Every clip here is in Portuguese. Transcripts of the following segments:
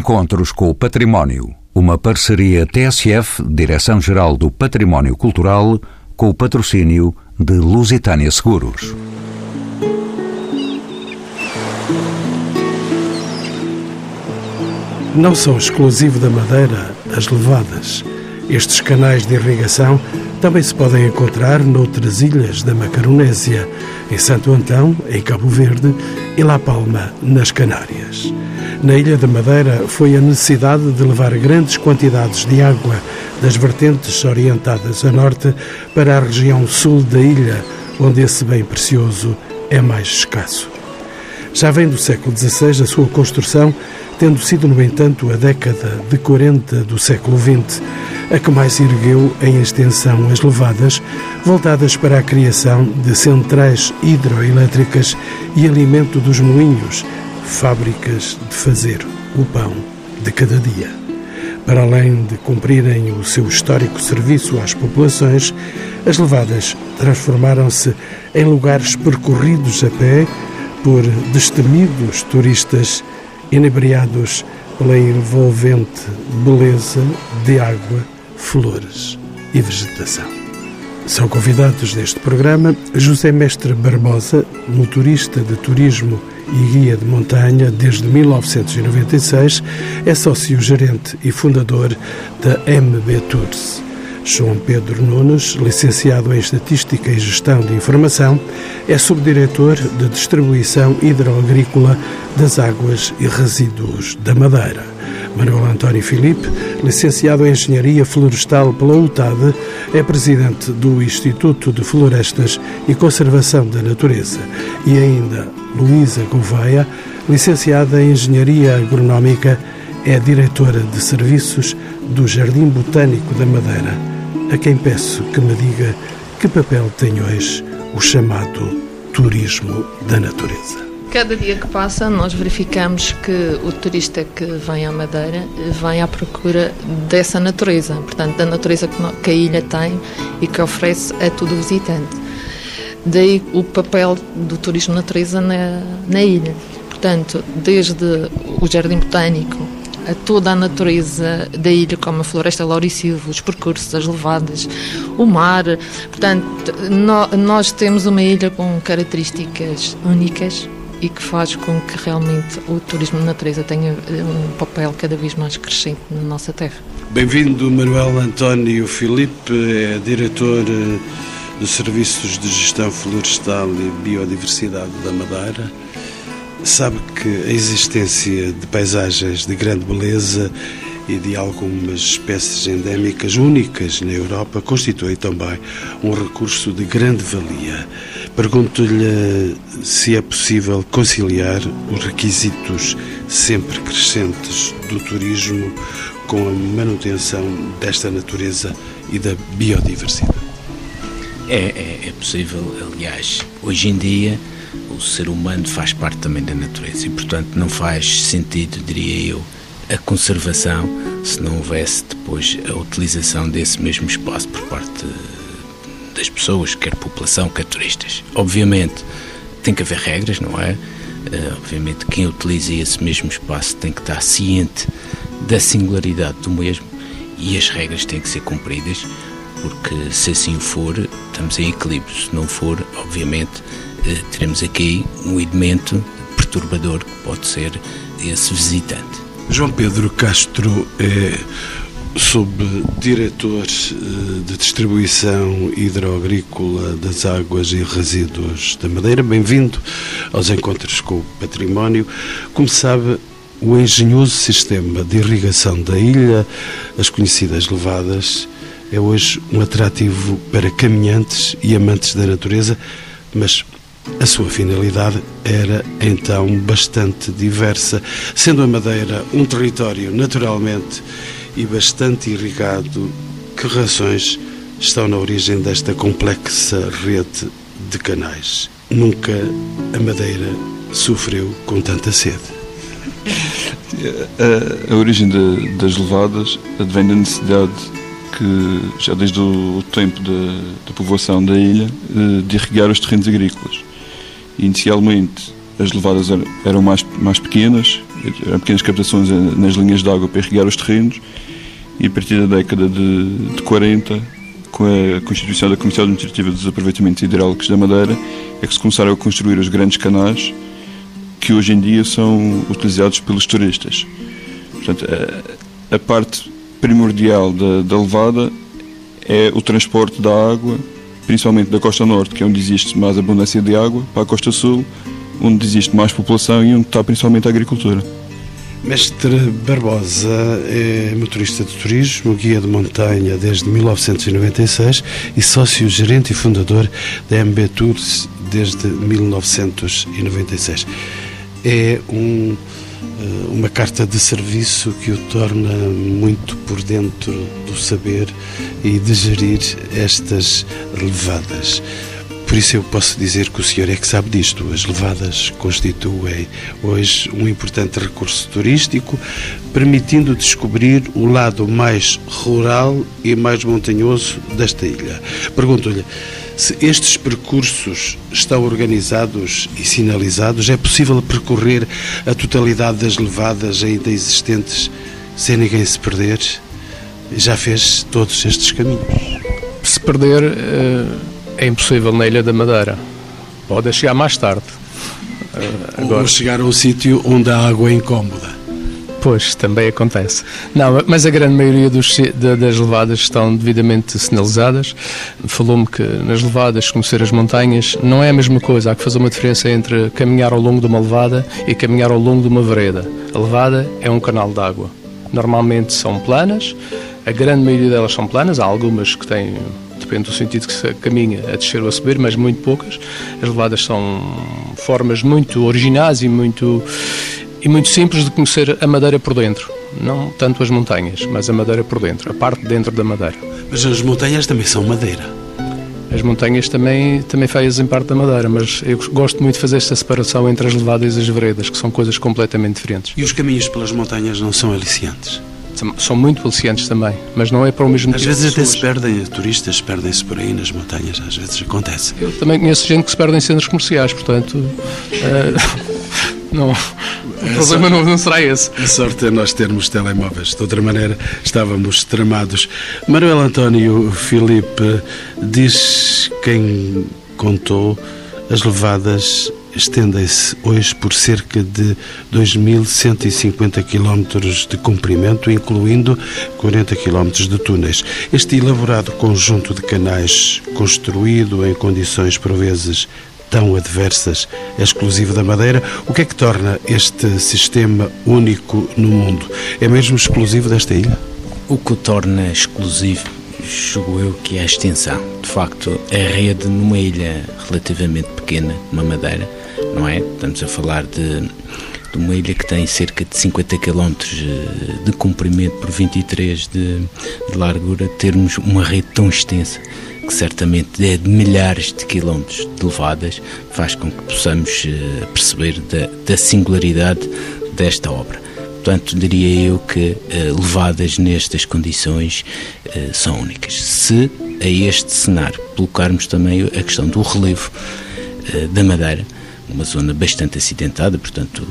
Encontros com o Património. Uma parceria TSF, Direção-Geral do Património Cultural, com o patrocínio de Lusitânia Seguros. Não são exclusivo da Madeira as levadas. Estes canais de irrigação também se podem encontrar noutras ilhas da Macaronésia, em Santo Antão, em Cabo Verde e La Palma, nas Canárias. Na Ilha da Madeira foi a necessidade de levar grandes quantidades de água das vertentes orientadas a norte para a região sul da ilha, onde esse bem precioso é mais escasso. Já vem do século XVI a sua construção, tendo sido, no entanto, a década de 40 do século XX, a que mais ergueu em extensão as levadas, voltadas para a criação de centrais hidroelétricas e alimento dos moinhos, fábricas de fazer o pão de cada dia. Para além de cumprirem o seu histórico serviço às populações, as levadas transformaram-se em lugares percorridos a pé por destemidos turistas inebriados pela envolvente beleza de água, flores e vegetação. São convidados deste programa José Mestre Barbosa, motorista de turismo e guia de montanha desde 1996, é sócio-gerente e fundador da MB Tours. João Pedro Nunes, licenciado em Estatística e Gestão de Informação, é subdiretor de Distribuição Hidroagrícola das Águas e Resíduos da Madeira. Manuel António Filipe, licenciado em Engenharia Florestal pela UTAD, é presidente do Instituto de Florestas e Conservação da Natureza. E ainda Luísa Gouveia, licenciada em Engenharia Agronómica, é diretora de Serviços do Jardim Botânico da Madeira, a quem peço que me diga que papel tem hoje o chamado turismo da natureza. Cada dia que passa, nós verificamos que o turista que vem à Madeira vem à procura dessa natureza, portanto, da natureza que a ilha tem e que oferece a todo visitante. Daí o papel do turismo natureza na, na ilha. Portanto, desde o Jardim Botânico a toda a natureza da ilha, como a floresta laurisilva, os percursos, as levadas, o mar. Portanto, no, nós temos uma ilha com características únicas e que faz com que realmente o turismo de natureza tenha eh, um papel cada vez mais crescente na nossa terra. Bem-vindo, Manuel António Filipe, é diretor eh, dos Serviços de Gestão Florestal e Biodiversidade da Madeira. Sabe que a existência de paisagens de grande beleza e de algumas espécies endémicas únicas na Europa constitui também um recurso de grande valia. Pergunto-lhe se é possível conciliar os requisitos sempre crescentes do turismo com a manutenção desta natureza e da biodiversidade. É, é, é possível, aliás, hoje em dia o ser humano faz parte também da natureza e, portanto, não faz sentido, diria eu, a conservação se não houvesse depois a utilização desse mesmo espaço por parte das pessoas, quer população, quer turistas. Obviamente tem que haver regras, não é? Uh, obviamente quem utiliza esse mesmo espaço tem que estar ciente da singularidade do mesmo e as regras têm que ser cumpridas, porque se assim for, estamos em equilíbrio. Se não for, obviamente, uh, teremos aqui um elemento perturbador que pode ser esse visitante. João Pedro Castro é subdiretor eh, de distribuição hidroagrícola das águas e resíduos da Madeira. Bem-vindo aos encontros com o património. Como sabe, o engenhoso sistema de irrigação da ilha, as conhecidas levadas, é hoje um atrativo para caminhantes e amantes da natureza, mas a sua finalidade era então bastante diversa, sendo a Madeira um território naturalmente e bastante irrigado. Que razões estão na origem desta complexa rede de canais? Nunca a Madeira sofreu com tanta sede. A, a origem de, das levadas advém da necessidade que, já desde o tempo da, da povoação da ilha, eh, de irrigar os terrenos agrícolas Inicialmente as levadas eram mais, mais pequenas eram pequenas captações nas linhas de água para irrigar os terrenos e a partir da década de, de 40, com a constituição da Comissão Administrativa dos Aproveitamentos Hidráulicos da Madeira, é que se começaram a construir os grandes canais que hoje em dia são utilizados pelos turistas. Portanto, a, a parte primordial da, da levada é o transporte da água, principalmente da costa norte, que é onde existe mais abundância de água, para a costa sul, onde existe mais população e onde está principalmente a agricultura. Mestre Barbosa é motorista de turismo, guia de montanha desde 1996 e sócio-gerente e fundador da MB Tours desde 1996. É um, uma carta de serviço que o torna muito por dentro do saber e de gerir estas levadas. Por isso eu posso dizer que o senhor é que sabe disto. As levadas constituem hoje um importante recurso turístico, permitindo descobrir o lado mais rural e mais montanhoso desta ilha. Pergunto-lhe, se estes percursos estão organizados e sinalizados, é possível percorrer a totalidade das levadas ainda existentes sem ninguém se perder? Já fez todos estes caminhos? Se perder. Uh é impossível na Ilha da Madeira. Pode chegar mais tarde. Uh, agora... Ou chegar a um sítio onde a água é incómoda. Pois, também acontece. Não, mas a grande maioria dos, das levadas estão devidamente sinalizadas. Falou-me que nas levadas, conhecer as montanhas, não é a mesma coisa. Há que fazer uma diferença entre caminhar ao longo de uma levada e caminhar ao longo de uma vereda. A levada é um canal de água. Normalmente são planas, a grande maioria delas são planas, há algumas que têm depende do sentido que se caminha a descer ou a subir, mas muito poucas. As levadas são formas muito originais e muito, e muito simples de conhecer a Madeira por dentro. Não tanto as montanhas, mas a Madeira por dentro, a parte dentro da Madeira. Mas as montanhas também são Madeira. As montanhas também, também fazem parte da Madeira, mas eu gosto muito de fazer esta separação entre as levadas e as veredas, que são coisas completamente diferentes. E os caminhos pelas montanhas não são aliciantes? são muito aliciantes também, mas não é para o mesmo Às vezes até se perdem, turistas perdem-se por aí nas montanhas, às vezes acontece. Eu também conheço gente que se perde em centros comerciais, portanto, uh, não, o problema não, não, será esse. A sorte é nós termos telemóveis, de outra maneira estávamos tramados. Manuel António Filipe diz quem contou as levadas estendem-se hoje por cerca de 2.150 km de comprimento, incluindo 40 km de túneis. Este elaborado conjunto de canais, construído em condições por vezes tão adversas, é exclusivo da Madeira. O que é que torna este sistema único no mundo? É mesmo exclusivo desta ilha? O que o torna exclusivo julgo eu que é a extensão. De facto, a rede numa ilha relativamente pequena, uma madeira, não é? Estamos a falar de, de uma ilha que tem cerca de 50 km eh, de comprimento por 23 de, de largura, termos uma rede tão extensa que certamente é de milhares de quilómetros de levadas, faz com que possamos eh, perceber da, da singularidade desta obra. Portanto, diria eu que uh, levadas nestas condições uh, são únicas. Se a este cenário colocarmos também a questão do relevo da Madeira, uma zona bastante acidentada, portanto,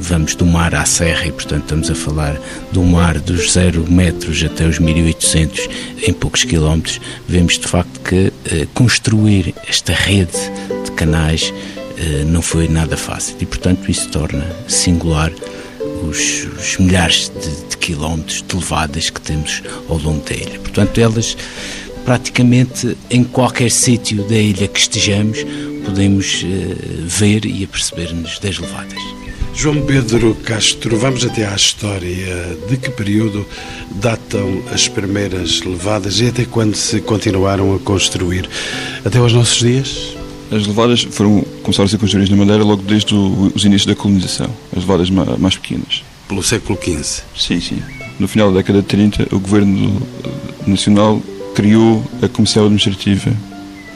vamos do mar à serra e, portanto, estamos a falar do mar dos 0 metros até os 1800 em poucos quilómetros, vemos de facto que construir esta rede de canais não foi nada fácil e, portanto, isso torna singular os, os milhares de, de, quilómetros de levadas que temos ao longo da ilha. Portanto, elas praticamente em qualquer sítio da ilha que estejamos podemos uh, ver e aperceber-nos das levadas. João Pedro Castro, vamos até à história. De que período datam as primeiras levadas e até quando se continuaram a construir? Até aos nossos dias? As levadas foram começaram a ser construídas na Madeira logo desde o, os inícios da colonização, as levadas mais pequenas. Pelo século XV? Sim, sim. No final da década de 30, o Governo Nacional criou a Comissão Administrativa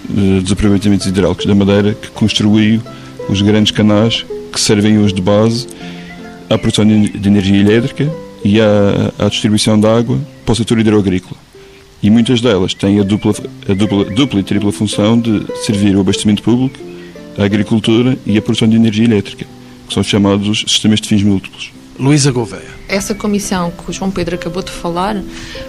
dos Aproveitamentos Hidráulicos da Madeira, que construiu os grandes canais que servem hoje de base à produção de energia elétrica e à, à distribuição de água para o setor hidroagrícola e muitas delas têm a dupla, a dupla, dupla e tripla função de servir o abastecimento público, a agricultura e a produção de energia elétrica, que são chamados sistemas de fins múltiplos. Luísa Gouveia. Essa comissão que o João Pedro acabou de falar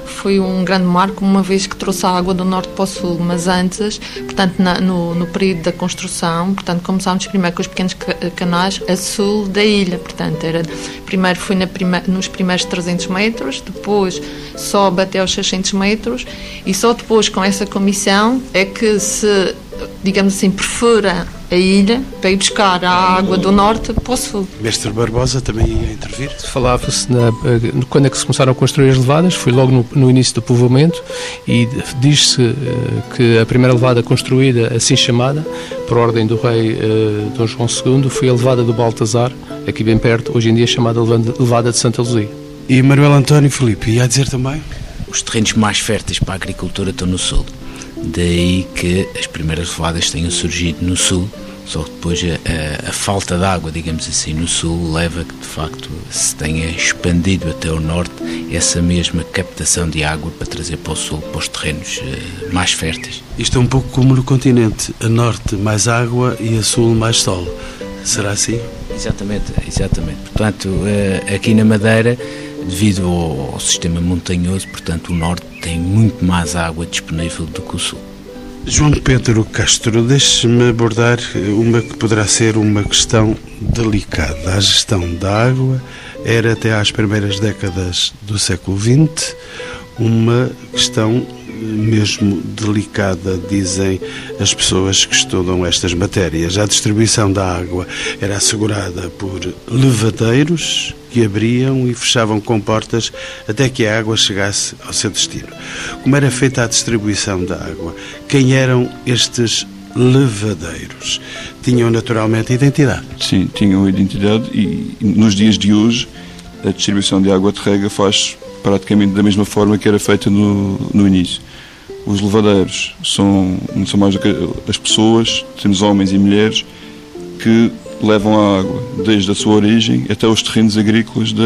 foi um grande marco, uma vez que trouxe a água do norte para o sul, mas antes, portanto, na, no, no, período da construção, portanto, começámos primeiro com os pequenos canais a sul da ilha, portanto, era, primeiro foi na prime, nos primeiros 300 metros, depois sobe até aos 600 metros e só depois com essa comissão é que se digamos assim, perfura a ilha para ir buscar a água do norte para o sul. Mestre Barbosa também ia intervir? Falava-se quando é que se começaram a construir as levadas, foi logo no, no início do povoamento e diz-se uh, que a primeira levada construída, assim chamada, por ordem do rei uh, Dom João II, foi a levada do Baltazar, aqui bem perto, hoje em dia chamada levada de Santa Luzia. E Manuel António Filipe, ia dizer também? Os terrenos mais férteis para a agricultura estão no sul. Daí que as primeiras levadas tenham surgido no sul, só que depois a, a, a, falta de água, digamos assim, no sul leva que de facto se tenha expandido até o norte essa mesma captação de água para trazer para o sul, para os terrenos uh, mais férteis. Isto é um pouco como no continente, a norte mais água e a sul mais sol. Será assim? Exatamente, exatamente. Portanto, uh, aqui na Madeira devido ao, sistema montanhoso, portanto, o norte tem muito mais água disponível do que o sul. João Pedro Castro, deixe-me abordar uma que poderá ser uma questão delicada. A gestão da água era até às primeiras décadas do século XX uma questão mesmo delicada, dizem as pessoas que estudam estas matérias. A distribuição da água era assegurada por levadeiros que abriam e fechavam comportas até que a água chegasse ao seu destino. Como era feita a distribuição da água? Quem eram estes levadeiros? Tinham naturalmente identidade? Sim, tinham identidade e nos dias de hoje a distribuição de água de rega faz praticamente da mesma forma que era feita no, no início. Os levadeiros são, não são mais do que as pessoas, temos homens e mulheres, que levam a água desde a sua origem até os terrenos agrícolas de,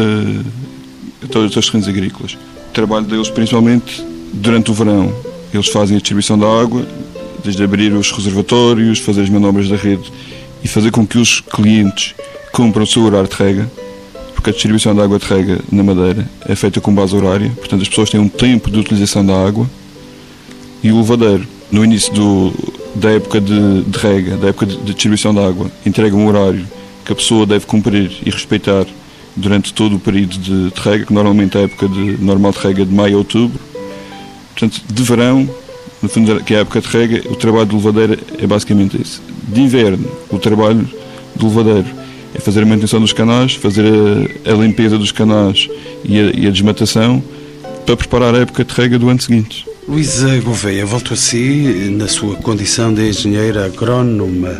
até os terrenos agrícolas. O trabalho deles principalmente durante o verão. Eles fazem a distribuição da água, desde abrir os reservatórios, fazer as manobras da rede e fazer com que os clientes cumpram o seu horário de rega porque a distribuição da água de rega na Madeira é feita com base horária, portanto as pessoas têm um tempo de utilização da água e o levadeiro, no início do, da época de, de rega, da época de, de distribuição da água, entrega um horário que a pessoa deve cumprir e respeitar durante todo o período de, de rega, que normalmente é a época de, normal de rega de maio a outubro. Portanto, de verão, no fundo, que é a época de rega, o trabalho do levadeiro é basicamente esse. De inverno, o trabalho do levadeiro é fazer a manutenção dos canais, fazer a, a limpeza dos canais e a, e a, desmatação para preparar a época de rega do ano seguinte. Luísa Gouveia, volto a si, na sua condição de engenheira agrónoma.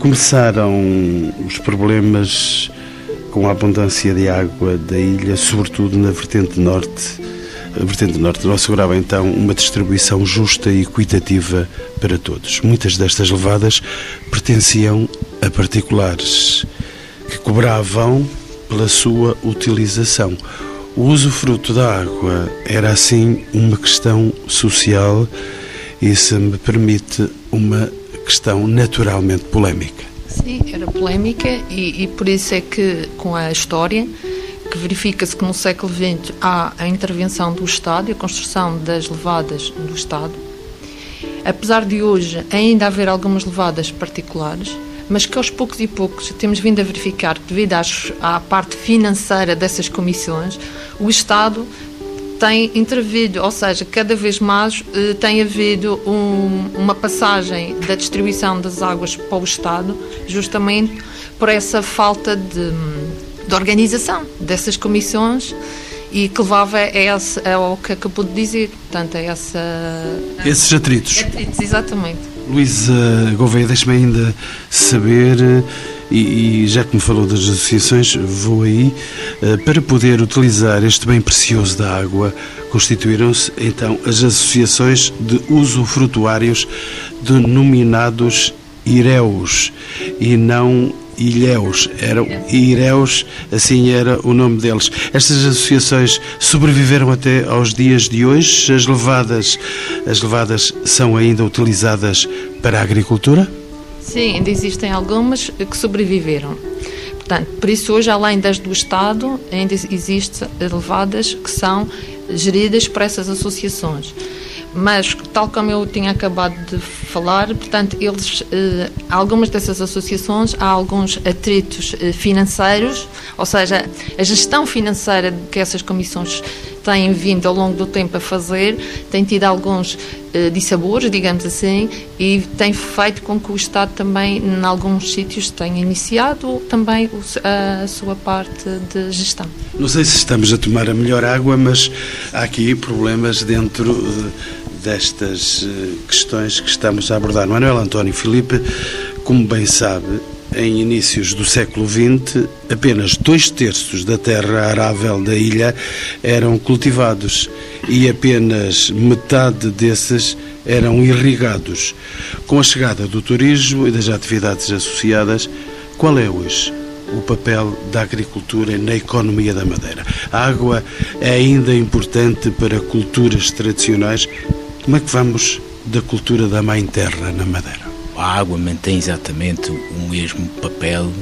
Começaram os problemas com a abundância de água da ilha, sobretudo na vertente norte. A vertente norte não assegurava então uma distribuição justa e equitativa para todos. Muitas destas levadas pertenciam a particulares que cobravam pela sua utilização. O usufruto da água era assim uma questão social e, se me permite, uma questão naturalmente polémica. Sim, era polémica e, e por isso é que, com a história, que verifica-se que no século XX há a intervenção do Estado e a construção das levadas do Estado. Apesar de hoje ainda haver algumas levadas particulares, mas que aos poucos e poucos temos vindo a verificar que, devido às, à parte financeira dessas comissões, o Estado tem intervido, ou seja, cada vez mais eh, tem havido um, uma passagem da distribuição das águas para o Estado, justamente por essa falta de, de organização dessas comissões e que levava a esse, ao que acabou de dizer, portanto, a essa... Esses atritos. Atritos, exatamente. Luísa Gouveia, deixe-me ainda saber, e, e, já que me falou das associações, vou aí, eh, para poder utilizar este bem precioso da água, constituíram-se então as associações de uso frutuários denominados IREUS e não Ilhéus, eram Ireus, assim era o nome deles. Estas associações sobreviveram até aos dias de hoje. As levadas, as levadas são ainda utilizadas para a agricultura? Sim, ainda existem algumas que sobreviveram. Portanto, por isso hoje, além das do Estado, ainda existem levadas que são geridas por essas associações mas tal como eu tinha acabado de falar, portanto, eles, eh, algumas dessas associações, há alguns atritos eh, financeiros, ou seja, a gestão financeira que essas comissões têm vindo ao longo do tempo a fazer, tem tido alguns eh, dissabores, digamos assim, e tem feito com que o Estado também, em alguns sítios, tenha iniciado também a sua parte de gestão. Não sei se estamos a tomar a melhor água, mas há aqui problemas dentro destas eh, questões que estamos a abordar. Manuel António Filipe, como bem sabe, em inícios do século XX, apenas dois terços da terra arável da ilha eram cultivados e apenas metade desses eram irrigados. Com a chegada do turismo e das atividades associadas, qual é hoje o papel da agricultura na economia da Madeira? A água é ainda importante para culturas tradicionais como é que vamos da cultura da Mãe Terra na Madeira? A água mantém exatamente o mesmo papel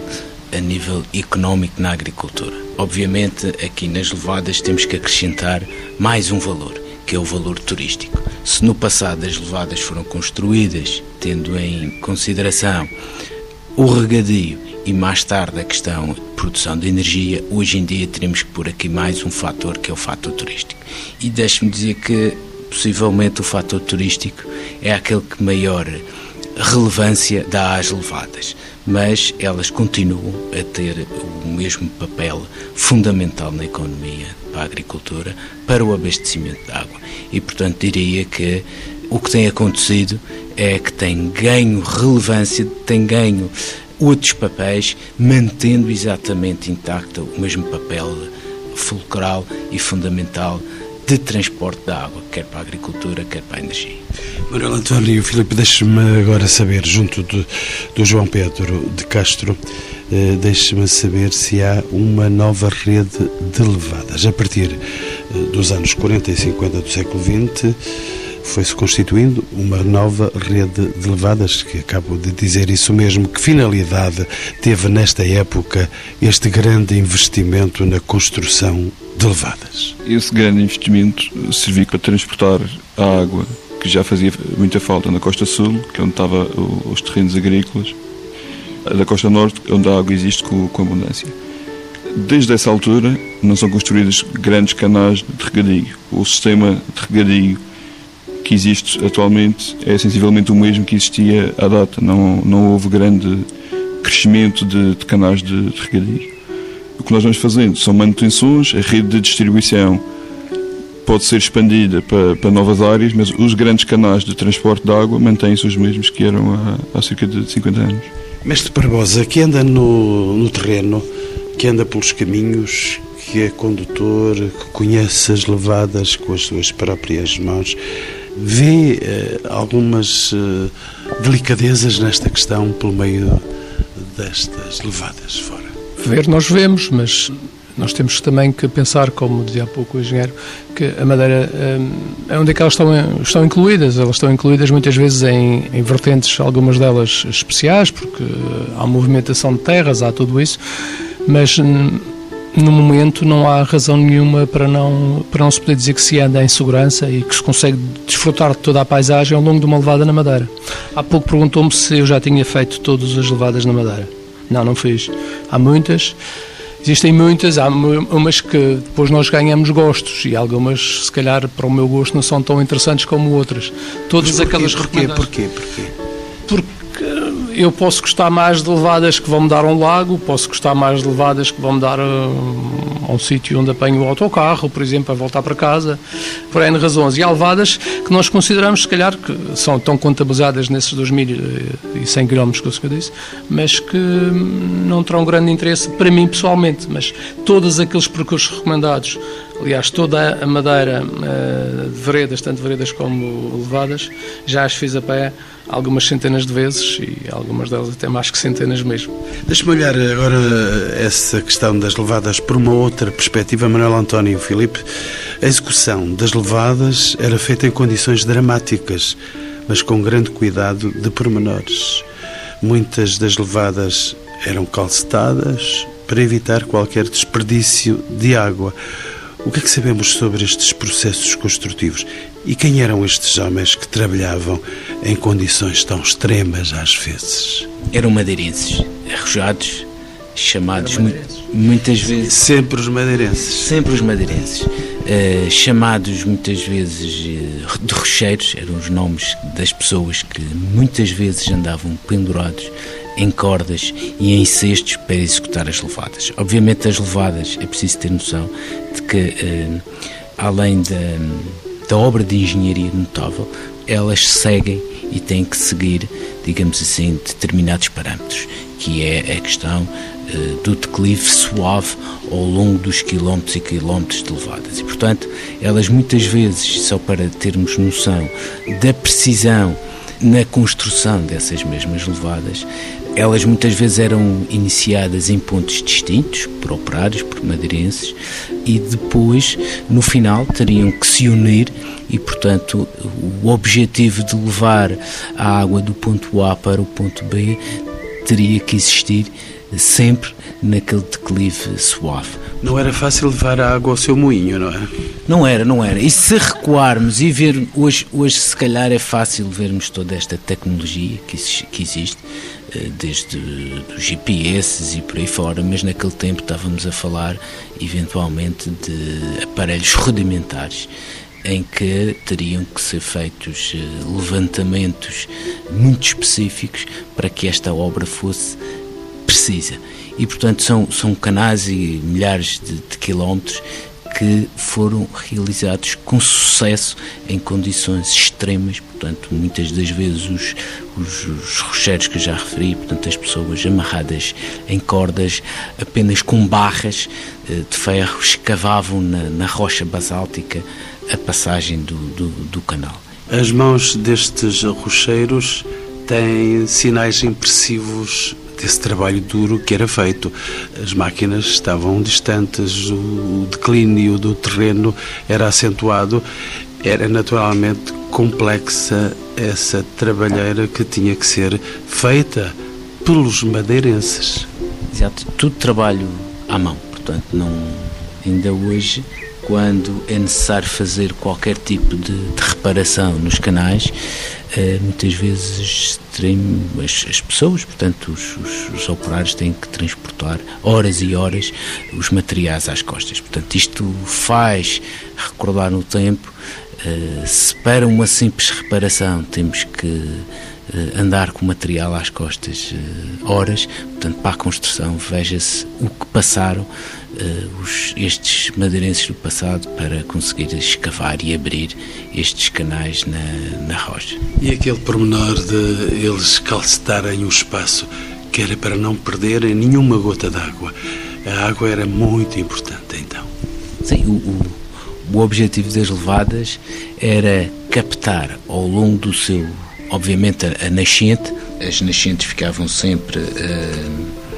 a nível económico na agricultura. Obviamente, aqui nas levadas temos que acrescentar mais um valor, que é o valor turístico. Se no passado as levadas foram construídas tendo em consideração o regadio e mais tarde a questão de produção de energia, hoje em dia teremos que pôr aqui mais um fator que é o fator turístico. E deixe-me dizer que possivelmente o fator turístico é aquele que maior relevância dá às levadas, mas elas continuam a ter o mesmo papel fundamental na economia, para a agricultura, para o abastecimento de água. E, portanto, diria que o que tem acontecido é que tem ganho relevância, tem ganho outros papéis, mantendo exatamente intacto o mesmo papel fulcral e fundamental de transporte da água, quer para a agricultura, quer para a energia. Manuel António Filipe, deixe-me agora saber, junto do, do João Pedro de Castro, eh, deixe-me saber se há uma nova rede de levadas. A partir eh, dos anos 40 e 50 do século XX, foi-se constituindo uma nova rede de levadas, que acabo de dizer isso mesmo. Que finalidade teve nesta época este grande investimento na construção de levadas. Esse grande investimento serviu para transportar a água que já fazia muita falta na costa sul, que é onde estavam os terrenos agrícolas, da costa norte, onde a água existe com, com abundância. Desde essa altura não são construídos grandes canais de regadio. O sistema de regadio que existe atualmente é sensivelmente o mesmo que existia à data. Não, não houve grande crescimento de, de canais de, de regadio. O que nós vamos fazendo são manutenções, a rede de distribuição pode ser expandida para, para novas áreas, mas os grandes canais de transporte de água mantêm-se os mesmos que eram há, há cerca de 50 anos. Mestre Barbosa, que anda no, no terreno, que anda pelos caminhos, que é condutor, que conhece as levadas com as suas próprias mãos, vê eh, algumas eh, delicadezas nesta questão pelo meio destas levadas fora? Ver nós vemos, mas nós temos também que pensar, como dizia há pouco o engenheiro, que a Madeira hum, é onde é que elas estão, estão incluídas. Elas estão incluídas muitas vezes em, em vertentes, algumas delas especiais, porque há movimentação de terras, há tudo isso, mas no momento não há razão nenhuma para não, para não se poder dizer que se anda em segurança e que se consegue desfrutar de toda a paisagem ao longo de uma levada na Madeira. Há pouco perguntou-me se eu já tinha feito todas as levadas na Madeira. Não, não fiz. Há muitas. Existem muitas, há umas que depois nós ganhamos gostos e algumas, se calhar, para o meu gosto, não são tão interessantes como outras. Todas aquelas porquê, porquê, porquê? Eu posso gostar mais de levadas que vão me dar um lago, posso gostar mais de levadas que vão me dar a, a um sítio onde apanho o autocarro, por exemplo, a voltar para casa, por N razões. E há levadas que nós consideramos, se calhar, que são tão contabilizadas nesses 2.100 km que eu disse, mas que não terão grande interesse para mim pessoalmente. Mas todos aqueles percursos recomendados, aliás, toda a madeira uh, de veredas, tanto veredas como levadas, já as fiz a pé algumas centenas de vezes e algumas delas até mais que centenas mesmo. Deixa-me olhar agora essa questão das levadas por uma outra perspectiva, Manuel António Filipe. A execução das levadas era feita em condições dramáticas, mas com grande cuidado de pormenores. Muitas das levadas eram calcetadas, para evitar qualquer desperdício de água. O que é que sabemos sobre estes processos construtivos? E quem eram estes homens que trabalhavam em condições tão extremas às vezes? Eram madeirenses, arrojados, chamados muitas vezes. Sempre os madeirenses. Sempre os madeirenses. Uh, chamados muitas vezes uh, de rocheiros, eram os nomes das pessoas que muitas vezes andavam pendurados em cordas e em cestos para executar as levadas. Obviamente, as levadas, é preciso ter noção de que, uh, além da, da obra de engenharia notável, elas seguem e têm que seguir, digamos assim, determinados parâmetros, que é a questão eh, do declive suave ao longo dos quilómetros e quilómetros de levadas. E, portanto, elas muitas vezes, só para termos noção da precisão na construção dessas mesmas levadas, elas muitas vezes eram iniciadas em pontos distintos, por operários, por madeirenses, e depois, no final, teriam que se unir e, portanto, o objetivo de levar a água do ponto A para o ponto B teria que existir sempre naquele declive suave. Não era fácil levar a água ao seu moinho, não é? Não era, não era. E se recuarmos e ver, hoje, hoje se calhar é fácil vermos toda esta tecnologia que, que existe, eh, desde os GPS e por aí fora, mas naquele tempo estávamos a falar eventualmente de aparelhos rudimentares em que teriam que ser feitos eh, levantamentos muito específicos para que esta obra fosse precisa. E, portanto, são, são canais e milhares de, de quilómetros que foram realizados com sucesso em condições extremas, portanto, muitas das vezes os, os, os, rocheiros que já referi, portanto, as pessoas amarradas em cordas, apenas com barras eh, de ferro, escavavam na, na rocha basáltica a passagem do, do, do canal. As mãos destes rocheiros têm sinais impressivos desse trabalho duro que era feito. As máquinas estavam distantes, o declínio do terreno era acentuado, era naturalmente complexa essa trabalheira que tinha que ser feita pelos madeirenses. Exato, tudo trabalho à mão, portanto, não ainda hoje quando é necessário fazer qualquer tipo de, de reparação nos canais, eh, muitas vezes as, as, pessoas, portanto os, os, os, operários têm que transportar horas e horas os materiais às costas. Portanto, isto faz recordar no tempo, eh, se para uma simples reparação temos que andar com material às costas horas, portanto para a construção veja-se o que passaram os, estes madeirenses do passado para conseguir escavar e abrir estes canais na, na rocha. E aquele pormenor de eles calcetarem o espaço, que era para não perderem nenhuma gota d'água. A água era muito importante então. Sim, o, o, o objetivo das levadas era captar ao longo do seu, obviamente, a, nascente, as nascentes ficavam sempre. Uh,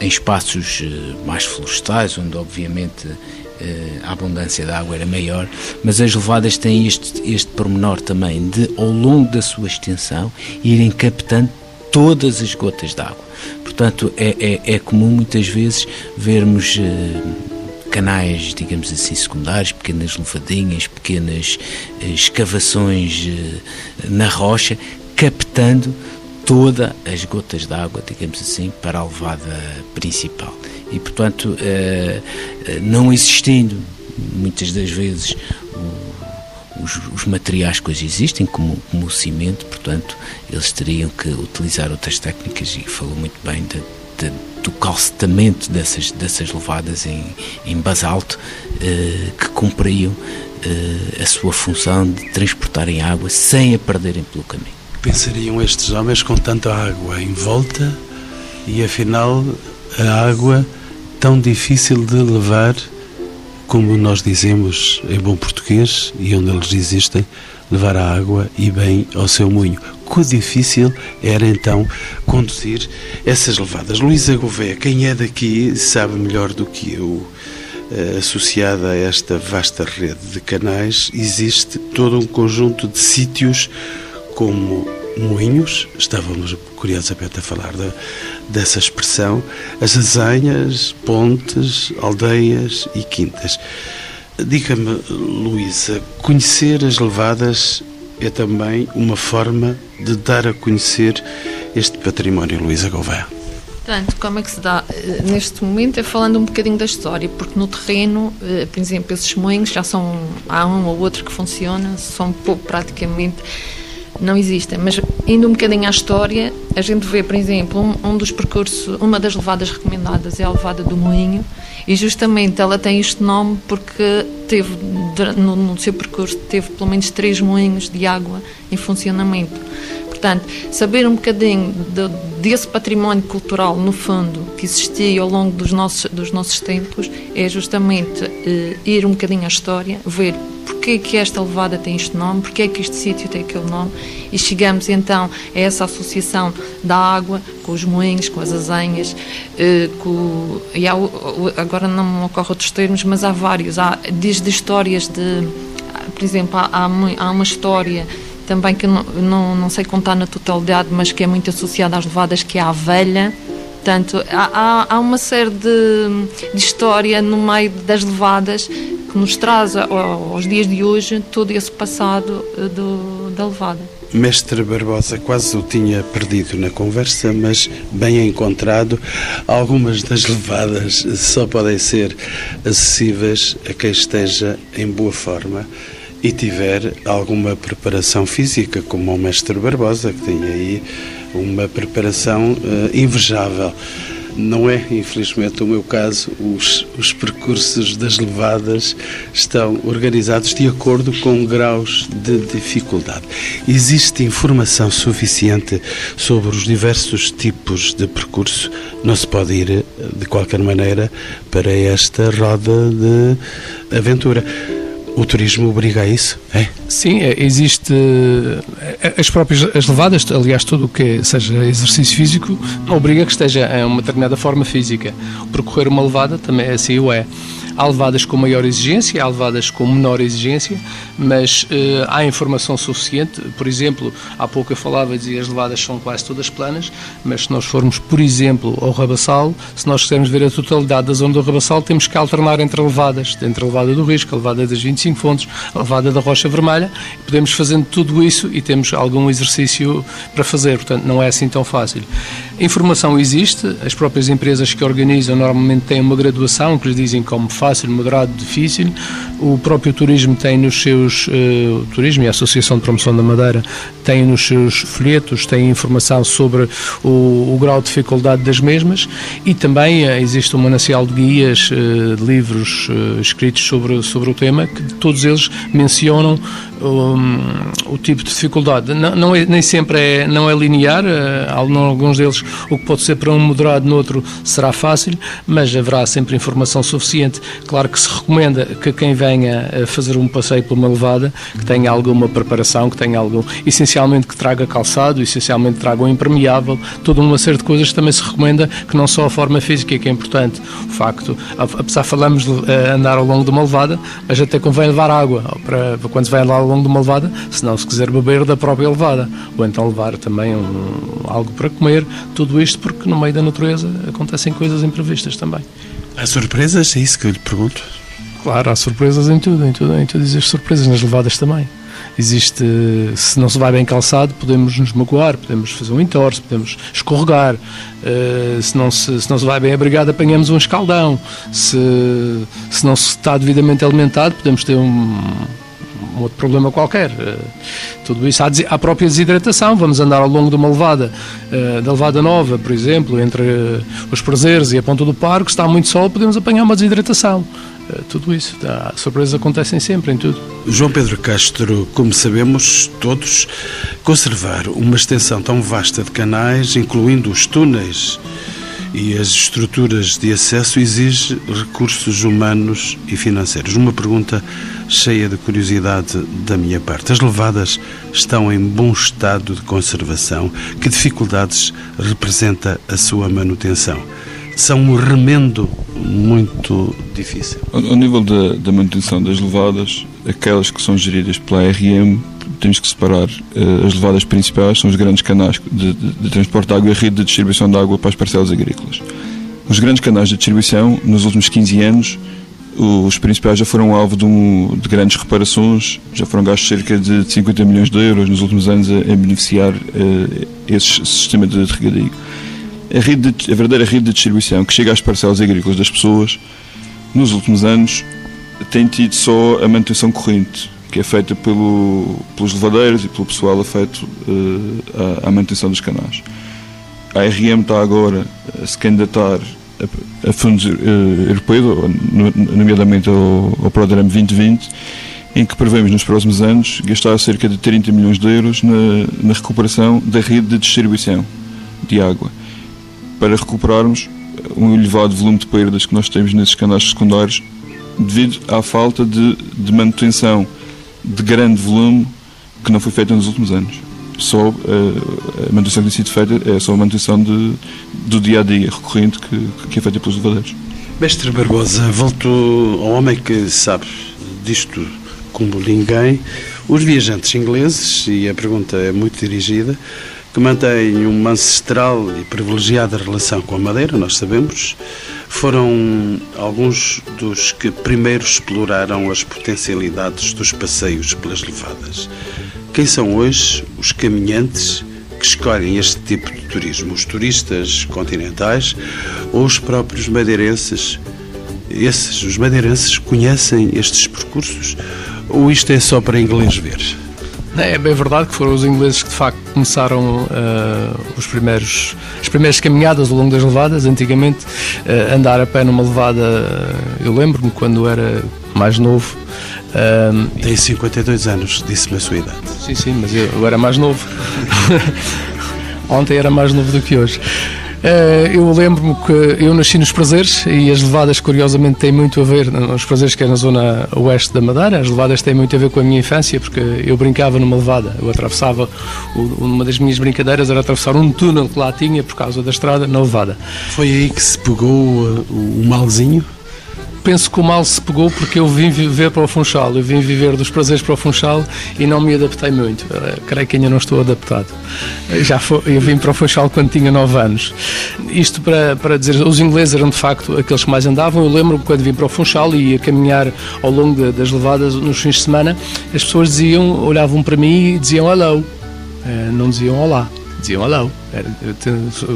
em espaços eh, mais florestais, onde obviamente eh, a abundância de água era maior, mas as levadas têm este, este pormenor também de, ao longo da sua extensão, irem captando todas as gotas de água. Portanto, é, é, é comum muitas vezes vermos eh, canais, digamos assim, secundários, pequenas levadinhas, pequenas escavações na rocha, captando todas as gotas de água, digamos assim, para a levada principal. E, portanto, eh, eh, não existindo muitas das vezes os, os, materiais que hoje existem, como, como, o cimento, portanto, eles teriam que utilizar outras técnicas e falou muito bem de, de, do calcetamento dessas, dessas levadas em, em basalto eh, que cumpriam a sua função de transportarem água sem a perderem pelo caminho pensariam estes homens com tanta água em volta e afinal a água tão difícil de levar como nós dizemos em bom português e onde eles existem, levar a água e bem ao seu moinho. Quão difícil era então conduzir essas levadas. Luísa Gouveia, quem é daqui sabe melhor do que eu. Eh, associada a esta vasta rede de canais, existe todo um conjunto de sítios como moinhos, estávamos curiosamente a falar da, dessa expressão, as azenhas, pontes, aldeias e quintas. Diga-me, Luísa, conhecer as levadas é também uma forma de dar a conhecer este património, Luísa Gouveia? Portanto, como é que se dá? Eh, neste momento é falando um bocadinho da história, porque no terreno, eh, por exemplo, esses moinhos já são, há um ou outro que funciona, são pouco praticamente não existem. Mas indo um bocadinho à história, a gente vê, por exemplo, um, um, dos percursos, uma das levadas recomendadas é a levada do Moinho, e justamente ela tem este nome porque teve, no, no seu percurso, teve pelo menos três moinhos de água em funcionamento. Portanto, saber um bocadinho de, desse património cultural, no fundo, que existia ao longo dos nossos, dos nossos tempos, é justamente eh, ir um bocadinho à história, ver porque é que esta levada tem este nome, porque é que este sítio tem aquele nome, e chegamos então a essa associação da água com os moinhos, com as azenhas, eh, com, e há, agora não me ocorre outros termos, mas há vários, há desde histórias de, por exemplo, há, há uma história também que não, não, não sei contar na totalidade, mas que é muito associada às levadas, que é a velha. Portanto, há, há uma série de, de história no meio das levadas que nos traz aos dias de hoje todo esse passado eh, do, da levada. Mestre Barbosa, quase o tinha perdido na conversa, mas bem encontrado. Algumas das levadas só podem ser acessíveis a quem esteja em boa forma e tiver alguma preparação física, como o mestre Barbosa, que tem aí uma preparação uh, invejável. Não é, infelizmente, o meu caso. Os, os percursos das levadas estão organizados de acordo com graus de dificuldade. Existe informação suficiente sobre os diversos tipos de percurso. Não se pode ir, eh, de qualquer maneira, para esta roda de aventura. O turismo obriga a isso, é? Sim, é, existe eh, as próprias as levadas, aliás, tudo o que seja exercício físico, obriga que esteja em uma determinada forma física. Percorrer uma levada também assim o é. Há levadas com maior exigência, há levadas com menor exigência, mas uh, há informação suficiente. Por exemplo, há pouco eu falava, dizia as levadas são quase todas planas, mas se nós formos, por exemplo, ao Rabassal, se nós quisermos ver a totalidade da zona do Rabassal, temos que alternar entre levadas, entre a levada do Risco, a levada das 25 Fontes, a levada da Rocha Vermelha, podemos fazendo tudo isso e temos algum exercício para fazer, portanto não é assim tão fácil. A informação existe, as próprias empresas que organizam normalmente têm uma graduação que lhes dizem como fácil, moderado, difícil. O próprio turismo tem nos seus, uh, turismo e a Associação de Promoção da Madeira tem nos seus folhetos, tem informação sobre o, o grau de dificuldade das mesmas e também uh, existe um manancial de guias, uh, de livros escritos sobre, sobre o tema, que todos eles mencionam um, o tipo de dificuldade. Não, não é, nem sempre é, não é linear, uh, alguns deles o que pode ser para um moderado, no outro será fácil, mas haverá sempre informação suficiente. Claro que se recomenda que quem venha a fazer um passeio por uma levada, que tenha alguma preparação, que tenha algo, essencialmente que traga calçado, essencialmente traga um impermeável, toda uma série de coisas também se recomenda que não só a forma física que é importante, o facto, apesar de falarmos de uh, andar ao longo de uma levada, mas até convém levar água para quando se vai lá ao longo de uma levada, se não se quiser beber da própria levada, ou então levar também um, algo para comer, tudo isto porque no meio da natureza acontecem coisas imprevistas também. Há surpresas? É isso que eu lhe pergunto. Claro, há surpresas em tudo, em tudo, em tudo existem surpresas nas levadas também. Existe, se não se vai bem calçado, podemos nos magoar, podemos fazer um entorce, podemos escorregar. Uh, se, não se, se não se vai bem abrigado, apanhamos um escaldão. Se, se não se está devidamente alimentado, podemos ter um, um outro problema qualquer. Uh, tudo isso, há, a própria desidratação, vamos andar ao longo de uma levada, uh, da levada nova, por exemplo, entre uh, os prazeres e a ponta do parque, se está muito sol, podemos apanhar uma desidratação. tudo isso, tá, surpresas acontecem sempre em tudo. João Pedro Castro, como sabemos todos, conservar uma extensão tão vasta de canais, incluindo os túneis, e as estruturas de acesso exige recursos humanos e financeiros. Uma pergunta cheia de curiosidade da minha parte. As levadas estão em bom estado de conservação? Que dificuldades representa a sua manutenção? São um remendo muito difícil. Ao nível da, da manutenção das levadas, aquelas que são geridas pela RM temos que separar uh, as levadas principais, são os grandes canais de, de, de transporte de água e a rede de distribuição de água para as parcelas agrícolas. Os grandes canais de distribuição, nos últimos 15 anos, os principais já foram alvo de, um, de, grandes reparações, já foram gastos cerca de 50 milhões de euros nos últimos anos a, a beneficiar uh, esse sistema de regadio. A, rede de, a verdadeira rede de distribuição que chega às parcelas agrícolas das pessoas, nos últimos anos, tem tido só a manutenção corrente, que é feita pelo, pelos levadeiros e pelo pessoal afeto uh, à, à manutenção dos canais. A RM está agora a se candidatar a, a fundos uh, europeus, nomeadamente ao, ao Programa 2020, em que prevemos nos próximos anos gastar cerca de 30 milhões de euros na, na recuperação da rede de distribuição de água, para recuperarmos um elevado volume de perdas que nós temos nesses canais secundários devido à falta de, de manutenção de grande volume que não foi feita nos últimos anos. Só uh, a manutenção que tem sido feita é só a manutenção de, do dia a dia recorrente que, que é feita pelos levadeiros. Mestre Barbosa, volto ao homem que sabe disto como ninguém. Os viajantes ingleses, e a pergunta é muito dirigida, que mantêm uma ancestral e privilegiada relação com a Madeira, nós sabemos, foram alguns dos que primeiro exploraram as potencialidades dos passeios pelas levadas. Quem são hoje os caminhantes que escolhem este tipo de turismo? Os turistas continentais ou os próprios madeirenses? Esses, os madeirenses, conhecem estes percursos? Ou isto é só para inglês ver? É bem verdade que foram os ingleses que de facto começaram uh, os primeiros, as primeiras caminhadas ao longo das levadas. Antigamente, uh, andar a pé numa levada, uh, eu lembro-me quando era mais novo. Tem 52 anos, disse-me a sua idade. Sim, sim, mas eu, eu era mais novo. Ontem era mais novo do que hoje. Eh, eu lembro-me que eu nasci nos prazeres e as levadas, curiosamente, têm muito a ver, os prazeres que é na zona oeste da Madeira, as levadas têm muito a ver com a minha infância, porque eu brincava numa levada. Eu atravessava, uma das minhas brincadeiras era atravessar um túnel que lá tinha por causa da estrada na levada. Foi aí que se pegou eh, o malzinho? Penso que o mal se pegou porque eu vim viver para o Funchal, eu vim viver dos prazeres para o Funchal e não me adaptei muito. Uh, creio que ainda não estou adaptado. Uh, já foi, eu vim para o Funchal quando tinha 9 anos. Isto para, para dizer, os ingleses eram de facto aqueles que mais andavam. Eu lembro-me quando vim para o Funchal e ia caminhar ao longo das levadas nos fins de semana, as pessoas diziam, olhavam para mim e diziam hello, uh, não diziam olá diziam hello,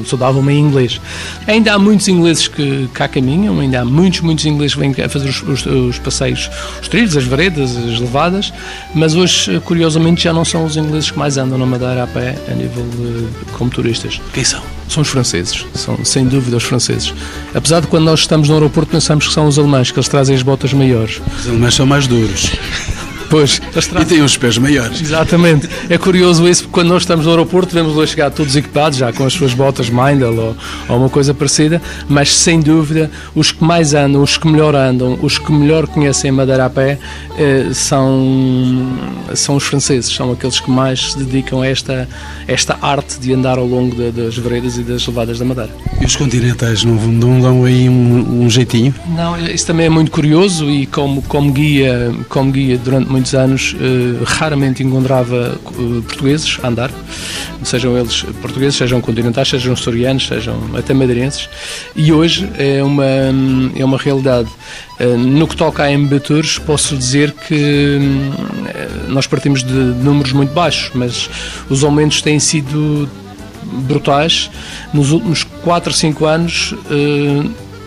só davam-me em inglês. Ainda há muitos ingleses que cá caminham, ainda há muitos, muitos ingleses que vêm a fazer os, os, os, passeios, os trilhos, as veredas, as levadas, mas hoje, curiosamente, já não são os ingleses que mais andam na Madeira a pé, a nível de, como turistas. Quem são? São os franceses, são sem dúvida os franceses. Apesar de quando nós estamos no aeroporto pensamos que são os alemães, que eles trazem as botas maiores. Os alemães são mais duros. Pois, e têm os pés maiores. Exatamente. É curioso isso, porque quando nós estamos no aeroporto, vemos lá chegar todos equipados, já com as suas botas Mindel ou, ou uma coisa parecida, mas sem dúvida, os que mais andam, os que melhor andam, os que melhor conhecem a Madeira a pé, eh, são, são os franceses, são aqueles que mais se dedicam a esta, esta arte de andar ao longo de, das veredas e das levadas da Madeira. E os continentais não, não dão aí um, um jeitinho? Não, isso também é muito curioso e como, como, guia, como guia durante muitos anos eh, raramente encontrava eh, portugueses a andar, sejam eles portugueses, sejam continentais, sejam açorianos, sejam até madeirenses, e hoje é uma, é uma realidade. Eh, no que toca a MB Tours, posso dizer que nós partimos de números muito baixos, mas os aumentos têm sido brutais. Nos últimos 4 ou 5 anos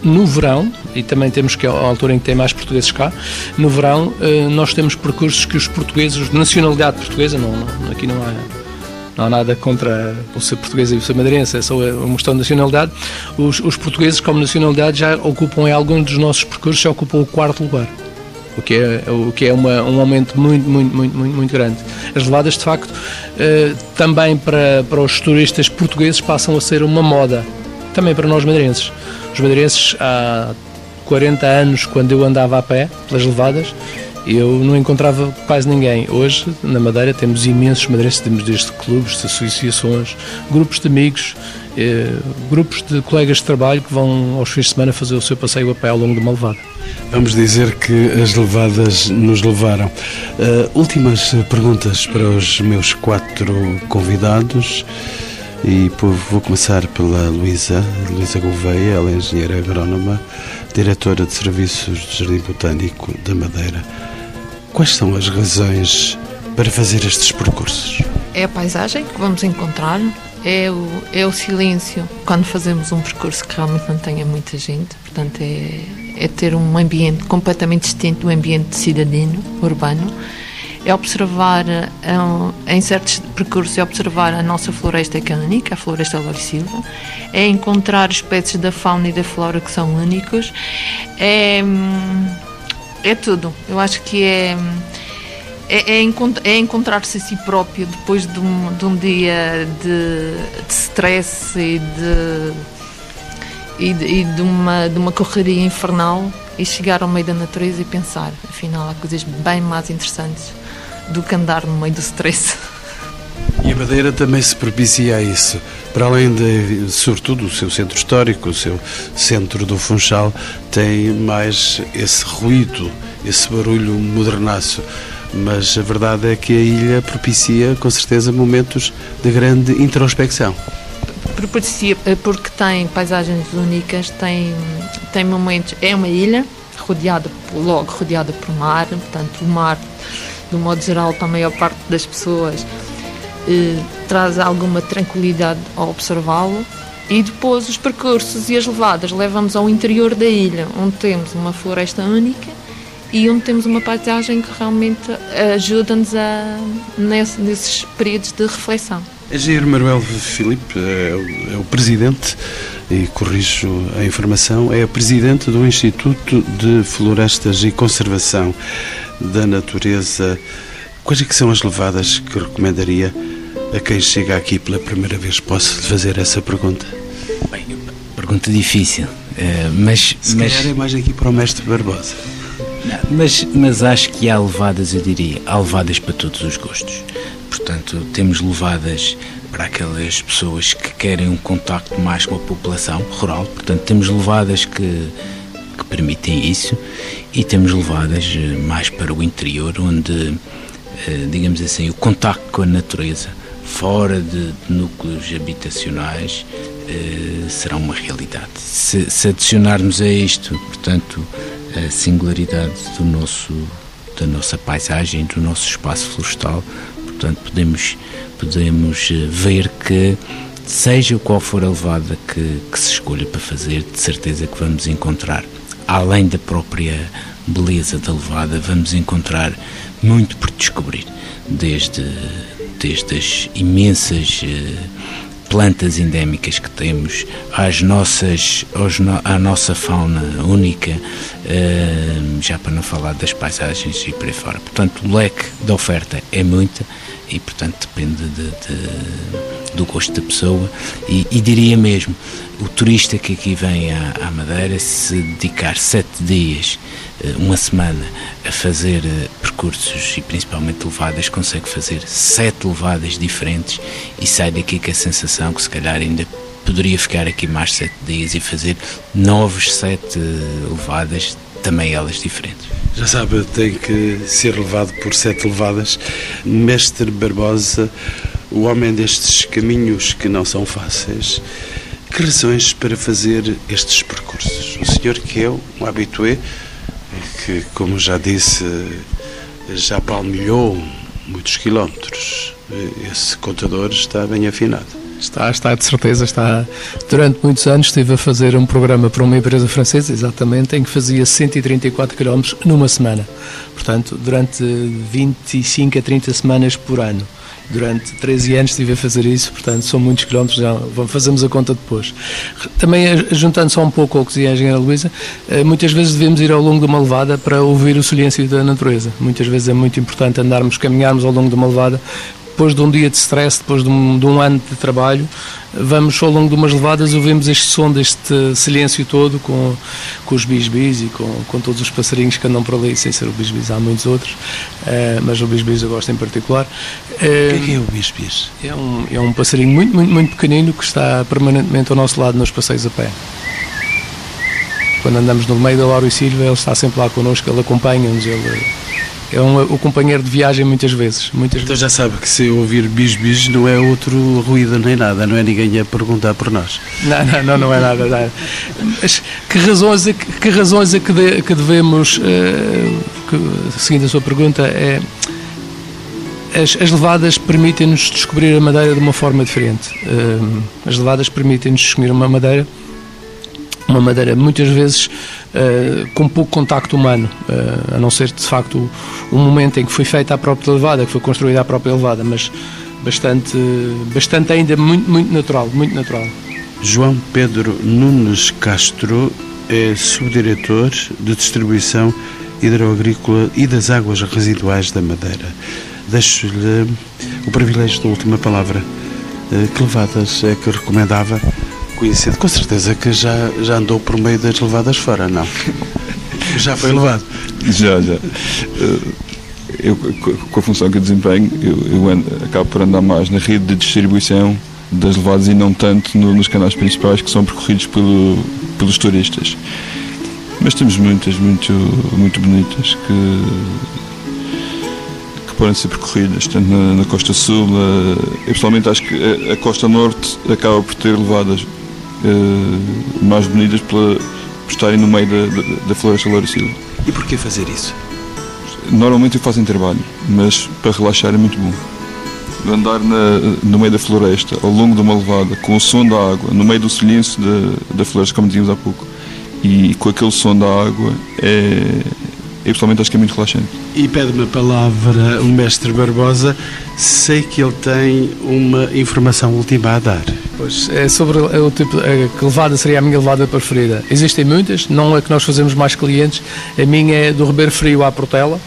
no verão, e também temos que a altura em que tem mais portugueses cá, no verão eh, nós temos percursos que os portugueses, de nacionalidade portuguesa, não, não, aqui não há, não há nada contra o ser português e o ser madeirense, é só uma questão de nacionalidade, os, os portugueses como nacionalidade já ocupam em alguns dos nossos percursos, já ocupam o quarto lugar o que é, o que é uma, um aumento muito, muito, muito, muito, muito grande. As levadas, de facto, eh, também para, para os turistas portugueses passam a ser uma moda, também para nós madeirenses. Os madeirenses, há 40 anos, quando eu andava a pé pelas levadas, eu não encontrava quase ninguém. Hoje, na Madeira, temos imensos madeirenses, temos desde clubes, de associações, grupos de amigos eh, grupos de colegas de trabalho que vão aos fins de semana fazer o seu passeio a pé ao longo de uma levada. Vamos dizer que as levadas nos levaram. Uh, últimas perguntas para os meus quatro convidados. E vou começar pela Luísa, Luísa Gouveia, ela é engenheira agrónoma, diretora de serviços do Jardim Botânico da Madeira. Quais são as razões para fazer estes percursos? É a paisagem que vamos encontrar, é o, é o silêncio quando fazemos um percurso que realmente não tenha muita gente, portanto é, é ter um ambiente completamente distinto do ambiente cidadino, urbano é observar é em certos percursos é observar a nossa floresta única, a floresta Lori Silva, é encontrar espécies da fauna e da flora que são únicos, é, é tudo. Eu acho que é é, é, é encontrar-se a si próprio depois de um, de um dia de, de stress e de, e de, e de, uma, de uma correria infernal e chegar ao meio da natureza e pensar, afinal, há coisas bem mais interessantes do que andar no meio do stress. E a Madeira também se propicia a isso. Para além de, sobretudo, o seu centro histórico, o seu centro do Funchal, tem mais esse ruído, esse barulho modernaço. Mas a verdade é que a ilha propicia, com certeza, momentos de grande introspecção. Propicia eh, porque tem paisagens únicas, tem, tem momentos. É uma ilha rodeada, logo rodeada por mar, portanto, o mar do modo geral, para a maior parte das pessoas, eh, traz alguma tranquilidade ao observá-lo. E depois os percursos e as levadas levam-nos ao interior da ilha, onde temos uma floresta única e onde temos uma paisagem que realmente ajuda-nos a, nesse, nesses períodos de reflexão. Engenheiro Manuel Filipe é é o, presidente, e corrijo a informação, é presidente do Instituto de Florestas e Conservação da natureza, quais é que são as levadas que recomendaria a quem chega aqui pela primeira vez? Posso lhe fazer essa pergunta? Bem, pergunta difícil, eh, mas... Se mas... calhar é mais aqui para o mestre Barbosa. Não, mas, mas acho que há levadas, eu diria, há levadas para todos os gostos. Portanto, temos levadas para aquelas pessoas que querem um contacto mais com a população rural. Portanto, temos levadas que que permitem isso e temos levadas eh, mais para o interior, onde, eh, digamos assim, o contacto com a natureza, fora de, núcleos habitacionais, eh, será uma realidade. Se, se adicionarmos a isto, portanto, a singularidade do nosso, da nossa paisagem, do nosso espaço florestal, portanto, podemos, podemos ver que seja qual for a levada que, que se escolha para fazer, de certeza que vamos encontrar além da própria beleza da levada, vamos encontrar muito por descobrir, desde, desde as imensas eh, plantas endémicas que temos, às nossas, aos, à nossa fauna única, eh, já para não falar das paisagens e por aí fora. Portanto, o leque da oferta é muita e, portanto, depende de, de, do gosto da pessoa. E, e, diria mesmo, o turista que aqui vem à, à, Madeira, se dedicar sete dias, eh, uma semana, a fazer eh, percursos e principalmente levadas, consegue fazer sete levadas diferentes e sai daqui com a sensação que se calhar ainda poderia ficar aqui mais sete dias e fazer novos sete levadas, também elas diferentes. Já sabe, tem que ser levado por sete levadas. Mestre Barbosa, o homem destes caminhos que não são fáceis, que razões para fazer estes percursos? O senhor que é um habitué, que, como já disse, já palmilhou muitos quilómetros. Esse contador está bem afinado. Está, está de certeza, está. Durante muitos anos estive a fazer um programa para uma empresa francesa, exatamente, em que fazia 134 km numa semana. Portanto, durante 25 a 30 semanas por ano. Durante 13 anos estive a fazer isso, portanto, são muitos quilómetros, já fazemos a conta depois. Também, eh, juntando só um pouco ao que dizia a engenheira Luísa, eh, muitas vezes devemos ir ao longo de uma levada para ouvir o silêncio da natureza. Muitas vezes é muito importante andarmos, caminharmos ao longo de uma levada depois de um dia de stress, depois de um, de um ano de trabalho, vamos ao longo de umas levadas ouvimos este som deste silêncio todo com, com os bisbis e com, com todos os passarinhos que andam por ali, sem ser o bisbis, há muitos outros, uh, mas o bisbis eu gosto em particular. Uh, o que é, é o bisbis? É um, é um passarinho muito, muito, muito pequenino que está permanentemente ao nosso lado nos passeios a pé. Quando andamos no meio da Lauro e Silva, ele está sempre lá connosco, ele acompanha-nos, ele é um, o companheiro de viagem muitas vezes. Muitas então já sabe que se ouvir bis-bis não é outro ruído nem nada, não é ninguém a perguntar por nós. Não, não, não, não é nada. Não. Mas que razões é que, que, razões é que, de, que devemos, uh, que, seguindo a sua pergunta, é as, as levadas permitem-nos descobrir a madeira de uma forma diferente. Uh, as levadas permitem-nos descobrir uma madeira uma madeira muitas vezes uh, com pouco contacto humano, uh, a não ser de facto o, momento em que foi feita a própria levada, que foi construída a própria levada, mas bastante, bastante ainda muito, muito natural, muito natural. João Pedro Nunes Castro é subdiretor de distribuição hidroagrícola e das águas residuais da Madeira. Deixo-lhe o privilégio da última palavra. Eh, que levadas é que recomendava conhecido, com certeza que já, já andou por meio das levadas fora, não? Já foi levado? Já, já. Eh, eu, com a função que eu desempenho, eu, eu ando, acabo por andar mais na rede de distribuição das levadas e não tanto no, nos canais principais que são percorridos pelo, pelos turistas. Mas temos muitas, muito, muito bonitas que, que podem ser percorridas, tanto na, na Costa Sul, na, eu pessoalmente acho que a, a Costa Norte acaba por ter levadas uh, mais bonitas pela, por estarem no meio da, da, da floresta Silva. E porquê fazer isso? Normalmente eu faço em trabalho, mas para relaxar é muito bom. Andar na, no meio da floresta, ao longo de uma levada, com o som da água, no meio do silêncio da, da floresta, como dizíamos há pouco, e com aquele som da água, é, eu pessoalmente acho que é muito relaxante. E pede-me a palavra o mestre Barbosa, sei que ele tem uma informação última a dar. Pois, é sobre o tipo, a, que levada seria a minha levada preferida. Existem muitas, não é que nós fazemos mais clientes, a minha é do Ribeiro Frio à Portela,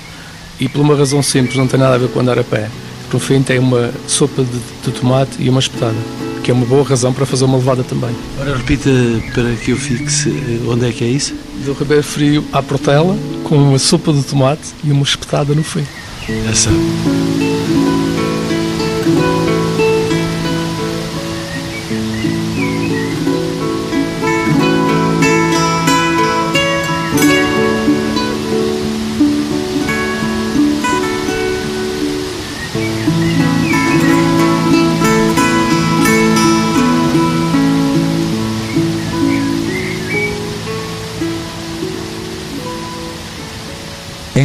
e por uma razão simples, não tem nada a ver com andar a pé. Por fim tem uma sopa de, de tomate e uma espetada que é uma boa razão para fazer uma levada também. Ora, repita para que eu fixe onde é que é isso? Do Ribeiro Frio à Portela, com uma sopa de tomate e uma espetada no fim. Essa.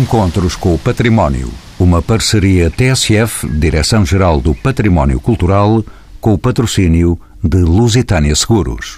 Encontros com o Património. Uma parceria TSF, Direção-Geral do Património Cultural, com o patrocínio de Lusitânia Seguros.